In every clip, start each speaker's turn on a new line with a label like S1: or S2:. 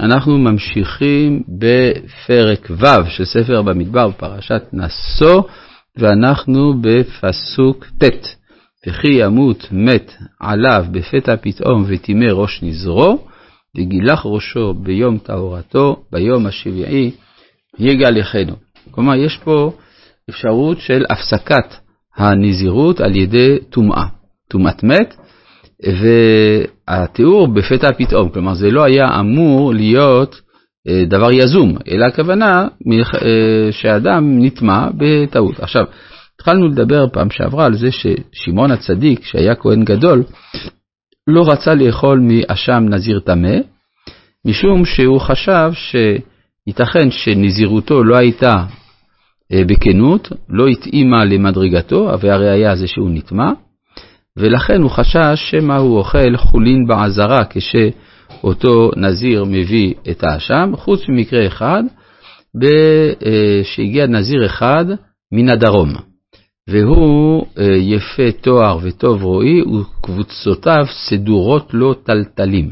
S1: אנחנו ממשיכים בפרק ו' של ספר במדבר בפרשת נשוא, ואנחנו בפסוק ט'. וכי ימות מת עליו בפתע פתאום וטימא ראש נזרו, וגילח ראשו ביום טהרתו, ביום השביעי יגלחנו. כלומר, יש פה אפשרות של הפסקת הנזירות על ידי טומאה, טומאת מת, והתיאור בפתע פתאום, כלומר זה לא היה אמור להיות אה, דבר יזום, אלא הכוונה אה, שאדם נטמע בטעות. עכשיו, התחלנו לדבר פעם שעברה על זה ששמעון הצדיק, שהיה כהן גדול, לא רצה לאכול מאשם נזיר טמא, משום שהוא חשב שייתכן שנזירותו לא הייתה אה, בכנות, לא התאימה למדרגתו, והראיה זה שהוא נטמע, ולכן הוא חשש שמא הוא אוכל חולין בעזרה כשאותו נזיר מביא את האשם, חוץ ממקרה אחד, אה, שהגיע נזיר אחד מן הדרום, והוא אה, יפה תואר וטוב רואי, וקבוצותיו סדורות לו טלטלים.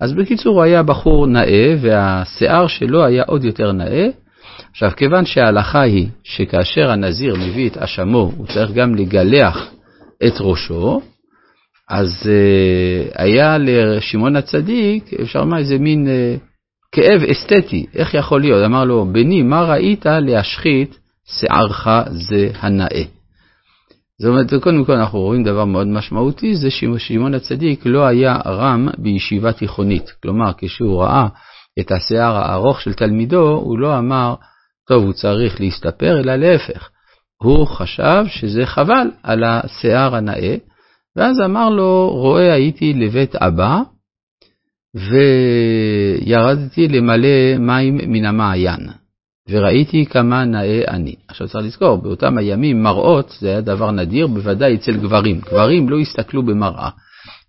S1: אז בקיצור, הוא היה בחור נאה, והשיער שלו היה עוד יותר נאה. עכשיו, כיוון שההלכה היא שכאשר הנזיר מביא את אשמו, הוא צריך גם לגלח את ראשו, אז uh, היה לשמעון הצדיק, אפשר לומר איזה מין uh, כאב אסתטי, איך יכול להיות? אמר לו, בני, מה ראית להשחית שערך זה הנאה? זאת אומרת, קודם כל אנחנו רואים דבר מאוד משמעותי, זה ששמעון הצדיק לא היה רם בישיבה תיכונית. כלומר, כשהוא ראה את השיער הארוך של תלמידו, הוא לא אמר, טוב, הוא צריך להסתפר, אלא להפך. הוא חשב שזה חבל על השיער הנאה, ואז אמר לו, רואה הייתי לבית אבא, וירדתי למלא מים מן המעיין, וראיתי כמה נאה אני. עכשיו צריך לזכור, באותם הימים מראות זה היה דבר נדיר, בוודאי אצל גברים. גברים לא הסתכלו במראה.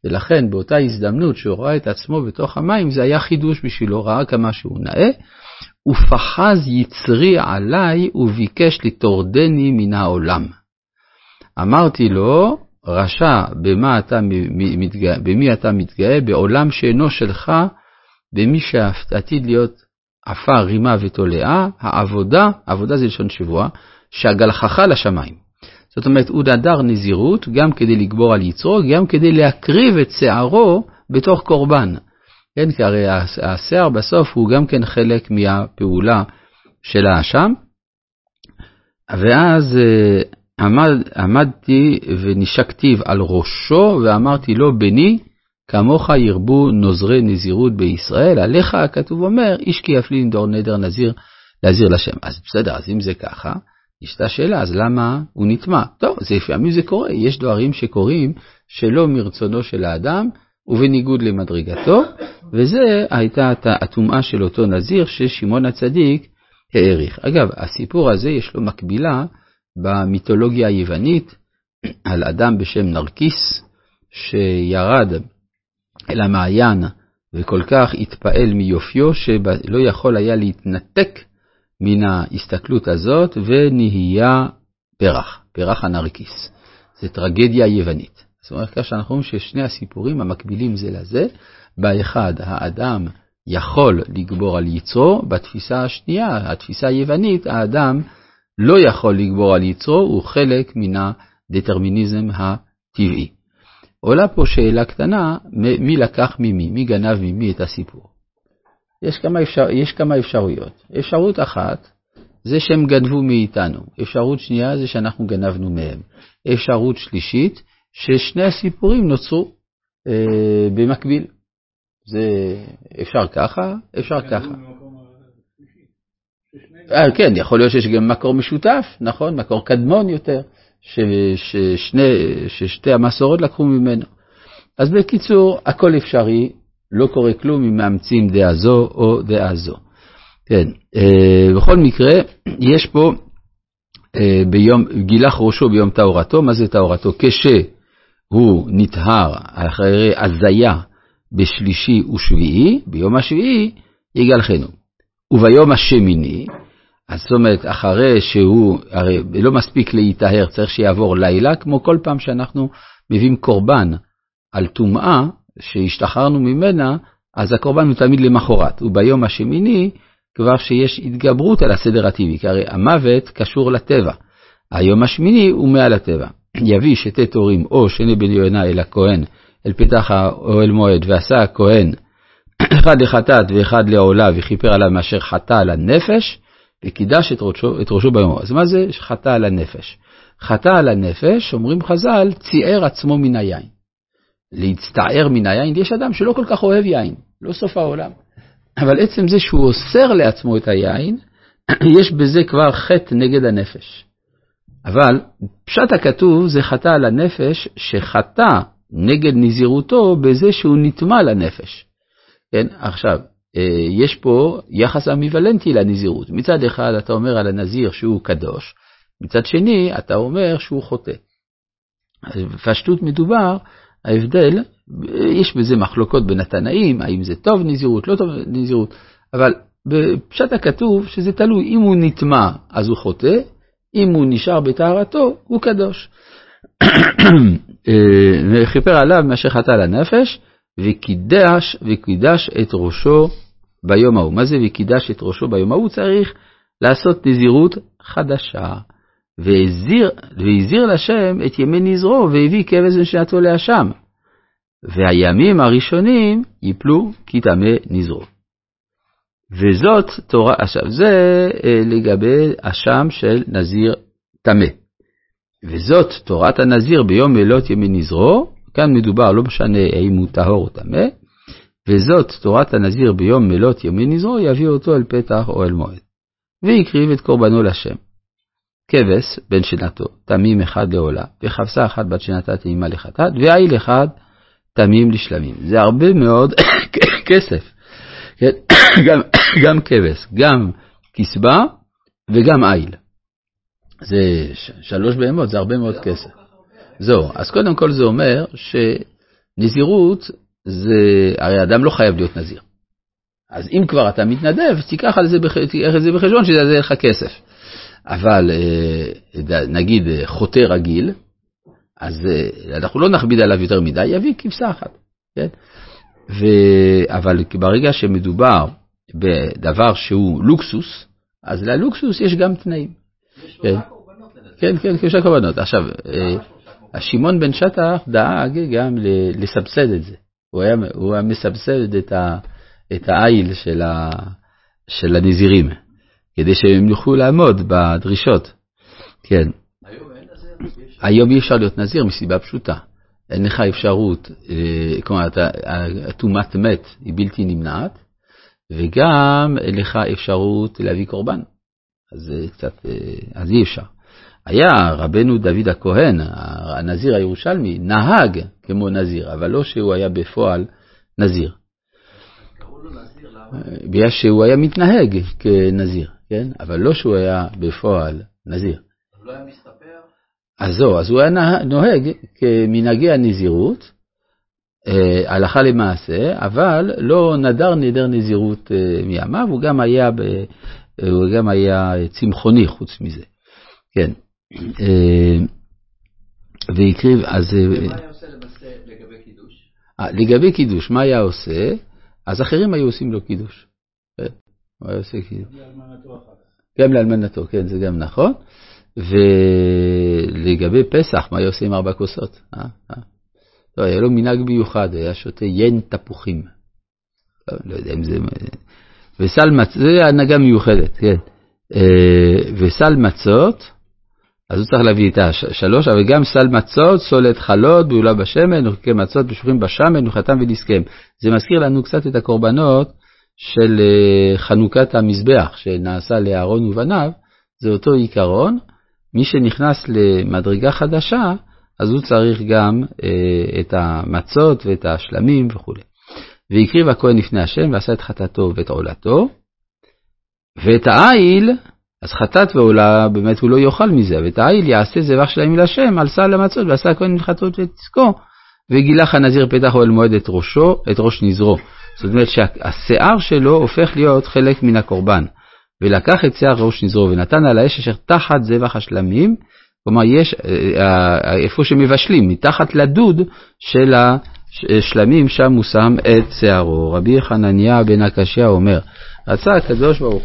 S1: ולכן באותה הזדמנות שהוא ראה את עצמו בתוך המים, זה היה חידוש בשבילו, ראה כמה שהוא נאה, ופחז יצרי עלי וביקש לטורדני מן העולם. אמרתי לו, רשע, אתה במי אתה מתגאה? בעולם שאינו שלך, במי שעתיד להיות עפר, רימה ותולעה, העבודה, עבודה זה לשון שבוע, שהגלחך לשמיים. זאת אומרת, הוא נדר נזירות גם כדי לגבור על יצרו, גם כדי להקריב את שערו בתוך קורבן. כן, כי הרי השיער בסוף הוא גם כן חלק מהפעולה של האשם. ואז אה, עמד, עמדתי ונשקתיו על ראשו ואמרתי לו, בני, כמוך ירבו נוזרי נזירות בישראל, עליך הכתוב אומר, איש כי יפלין דור נדר נזיר להזיר לשם. אז בסדר, אז אם זה ככה, יש את השאלה, אז למה הוא נטמע? טוב, זה לפעמים זה קורה, יש דברים שקורים שלא מרצונו של האדם ובניגוד למדרגתו, וזה הייתה הטומאה של אותו נזיר ששמעון הצדיק העריך. אגב, הסיפור הזה יש לו מקבילה במיתולוגיה היוונית על אדם בשם נרקיס, שירד אל המעיין וכל כך התפעל מיופיו שלא יכול היה להתנתק מן ההסתכלות הזאת ונהיה פרח, פרח הנרקיס. זה טרגדיה יוונית. זאת אומרת, כך שאנחנו רואים ששני הסיפורים המקבילים זה לזה, באחד האדם יכול לגבור על יצרו, בתפיסה השנייה, התפיסה היוונית, האדם לא יכול לגבור על יצרו, הוא חלק מן הדטרמיניזם הטבעי. עולה פה שאלה קטנה, מי לקח ממי, מי גנב ממי את הסיפור. יש כמה, אפשר, יש כמה אפשרויות. אפשרות אחת, זה שהם גנבו מאיתנו. אפשרות שנייה זה שאנחנו גנבנו מהם. אפשרות שלישית, ששני הסיפורים נוצרו אה, במקביל. זה אפשר ככה, אפשר ככה. אה, כן, יכול להיות שיש גם מקור משותף, נכון? מקור קדמון יותר, ששני, ששתי המסורות לקחו ממנו. אז בקיצור, הכל אפשרי, לא קורה כלום אם מאמצים דעה זו או דעה זו. כן, אה, בכל מקרה, יש פה אה, ביום, גילח ראשו ביום טהרתו, מה זה טהרתו? כשהוא נטהר אחרי הזיה בשלישי ושביעי, ביום השביעי יגלחנו. וביום השמיני, זאת אומרת, אחרי שהוא, הרי לא מספיק להיטהר, צריך שיעבור לילה, כמו כל פעם שאנחנו מביאים קורבן על טומאה שהשתחררנו ממנה, אז הקורבן הוא תמיד למחרת, וביום השמיני כבר שיש התגברות על הסדר הטבעי, כי הרי המוות קשור לטבע. היום השמיני הוא מעל הטבע. יביא שתי תורים או שני בן יונה אל הכהן, אל פתח האוהל מועד, ועשה הכהן אחד לחטאת ואחד לעולה, וכיפר עליו מאשר חטא על הנפש, וקידש את ראשו, את ראשו ביום. אז מה זה חטא על הנפש? חטא על הנפש, אומרים חז"ל, ציער עצמו מן היין. להצטער מן היין, יש אדם שלא כל כך אוהב יין, לא סוף העולם. אבל עצם זה שהוא אוסר לעצמו את היין, יש בזה כבר חטא נגד הנפש. אבל פשט הכתוב זה חטא על הנפש שחטא נגד נזירותו בזה שהוא נטמע לנפש. כן, עכשיו, אה, יש פה יחס אמביוולנטי לנזירות. מצד אחד אתה אומר על הנזיר שהוא קדוש, מצד שני אתה אומר שהוא חוטא. בפשטות מדובר, ההבדל, יש בזה מחלוקות בין התנאים, האם זה טוב נזירות, לא טוב נזירות, אבל בפשט הכתוב שזה תלוי, אם הוא נטמע אז הוא חוטא, אם הוא נשאר בטהרתו הוא קדוש. אה, וכיפר עליו מאשר חטא לנפש, וקידש, וקידש את ראשו ביום ההוא. מה זה וקידש את ראשו ביום ההוא? צריך לעשות נזירות חדשה. והזיר לשם את ימי נזרו, והביא כבש ושנתו לאשם. והימים הראשונים יפלו כי טמא נזרו. וזאת תורה, עכשיו זה אה, לגבי אשם של נזיר טמא. וזאת תורת הנזיר ביום מלות ימי נזרו, כאן מדובר, לא משנה האם הוא טהור או טמא, וזאת תורת הנזיר ביום מלות ימי נזרו, יביא אותו אל פתח או אל מועד. והקריב את קורבנו לשם. כבש בן שנתו, תמים אחד לעולה, וחפסה אחת בת שנתה תמימה לחטאת, ועיל אחד תמים לשלמים. זה הרבה מאוד כסף. כן? גם, גם כבש, גם כסבה וגם עיל. זה שלוש בהמות, זה הרבה מאוד כסף. זהו, אז קודם כל זה אומר שנזירות זה, הרי אדם לא חייב להיות נזיר. אז אם כבר אתה מתנדב, תיקח על זה, תיקח את זה בחשבון שזה יעשה לך כסף. אבל אה, נגיד אה, חוטא רגיל, אז אה, אנחנו לא נכביד עליו יותר מדי, יביא כבשה אחת. כן? ו... אבל ברגע שמדובר בדבר שהוא לוקסוס, אז ללוקסוס יש גם תנאים. כן, כן, כן, שלושה קורבנות. עכשיו, השמעון בן שטח דאג גם לסבסד את זה. הוא היה, הוא היה מסבסד את, ה, את העיל של, ה, של הנזירים, כדי שהם יוכלו לעמוד בדרישות. כן. היום אי אפשר להיות נזיר מסיבה פשוטה. אין לך אפשרות, אה, כלומר, הטומאת מת היא בלתי נמנעת, וגם אין לך אפשרות להביא קורבן. אז קצת, אה, אז אי אפשר. היה רבנו דוד הכהן, הנזיר הירושלמי, נהג כמו נזיר, אבל לא שהוא היה בפועל נזיר. בגלל שהוא היה מתנהג כנזיר, כן? אבל לא שהוא היה בפועל נזיר.
S2: לא היה מסתפר?
S1: אז זהו, אז הוא היה נוהג כמנהגי הנזירות, אה, הלכה למעשה, אבל לא נדר נדר נזירות אה, מימיו, הוא גם היה, ב, הוא גם היה צמחוני חוץ מזה. כן. אה, והקריב, אז...
S2: ומה היה עושה למעשה לגבי קידוש?
S1: לגבי קידוש, מה היה עושה? אז אחרים היו עושים לו קידוש. כן, הוא היה עושה קידוש. גם לאלמנתו, כן, זה גם נכון. ולגבי פסח, מה היה עושה עם ארבע כוסות? לא, היה לו מנהג מיוחד, היה שותה יין תפוחים. לא, לא יודע אם זה... וסל מצות, זה הנהגה מיוחדת, כן. אה, וסל מצות, אז הוא צריך להביא את השלוש, אבל גם סל מצות, סולת חלות, בעולה בשמן, וחוקי מצות, בשוחים בשמן, וחתם ודסכם. זה מזכיר לנו קצת את הקורבנות של אה, חנוכת המזבח שנעשה לאהרון ובניו, זה אותו עיקרון, מי שנכנס למדרגה חדשה, אז הוא צריך גם אה, את המצות ואת השלמים וכו'. והקריב הכהן לפני השם ועשה את חטאתו ואת עולתו, ואת העיל, אז חטאת ועולה, באמת הוא לא יאכל מזה, ואת העיל יעשה זבח שלהם להשם על סל המצות, ועשה הכהן מלחתות ואת עסקו, וגילח הנזיר פתח אוהל מועד את ראשו, את ראש נזרו. זאת אומרת שהשיער שלו הופך להיות חלק מן הקורבן. ולקח את שיער ראש נזרו ונתן על האש אשר תחת זבח השלמים, כלומר יש, אה, אה, איפה שמבשלים, מתחת לדוד של ש- שלמים שם הוא שם את שערו. רבי חנניה בן הקשיא אומר, רצה הקדוש ברוך הוא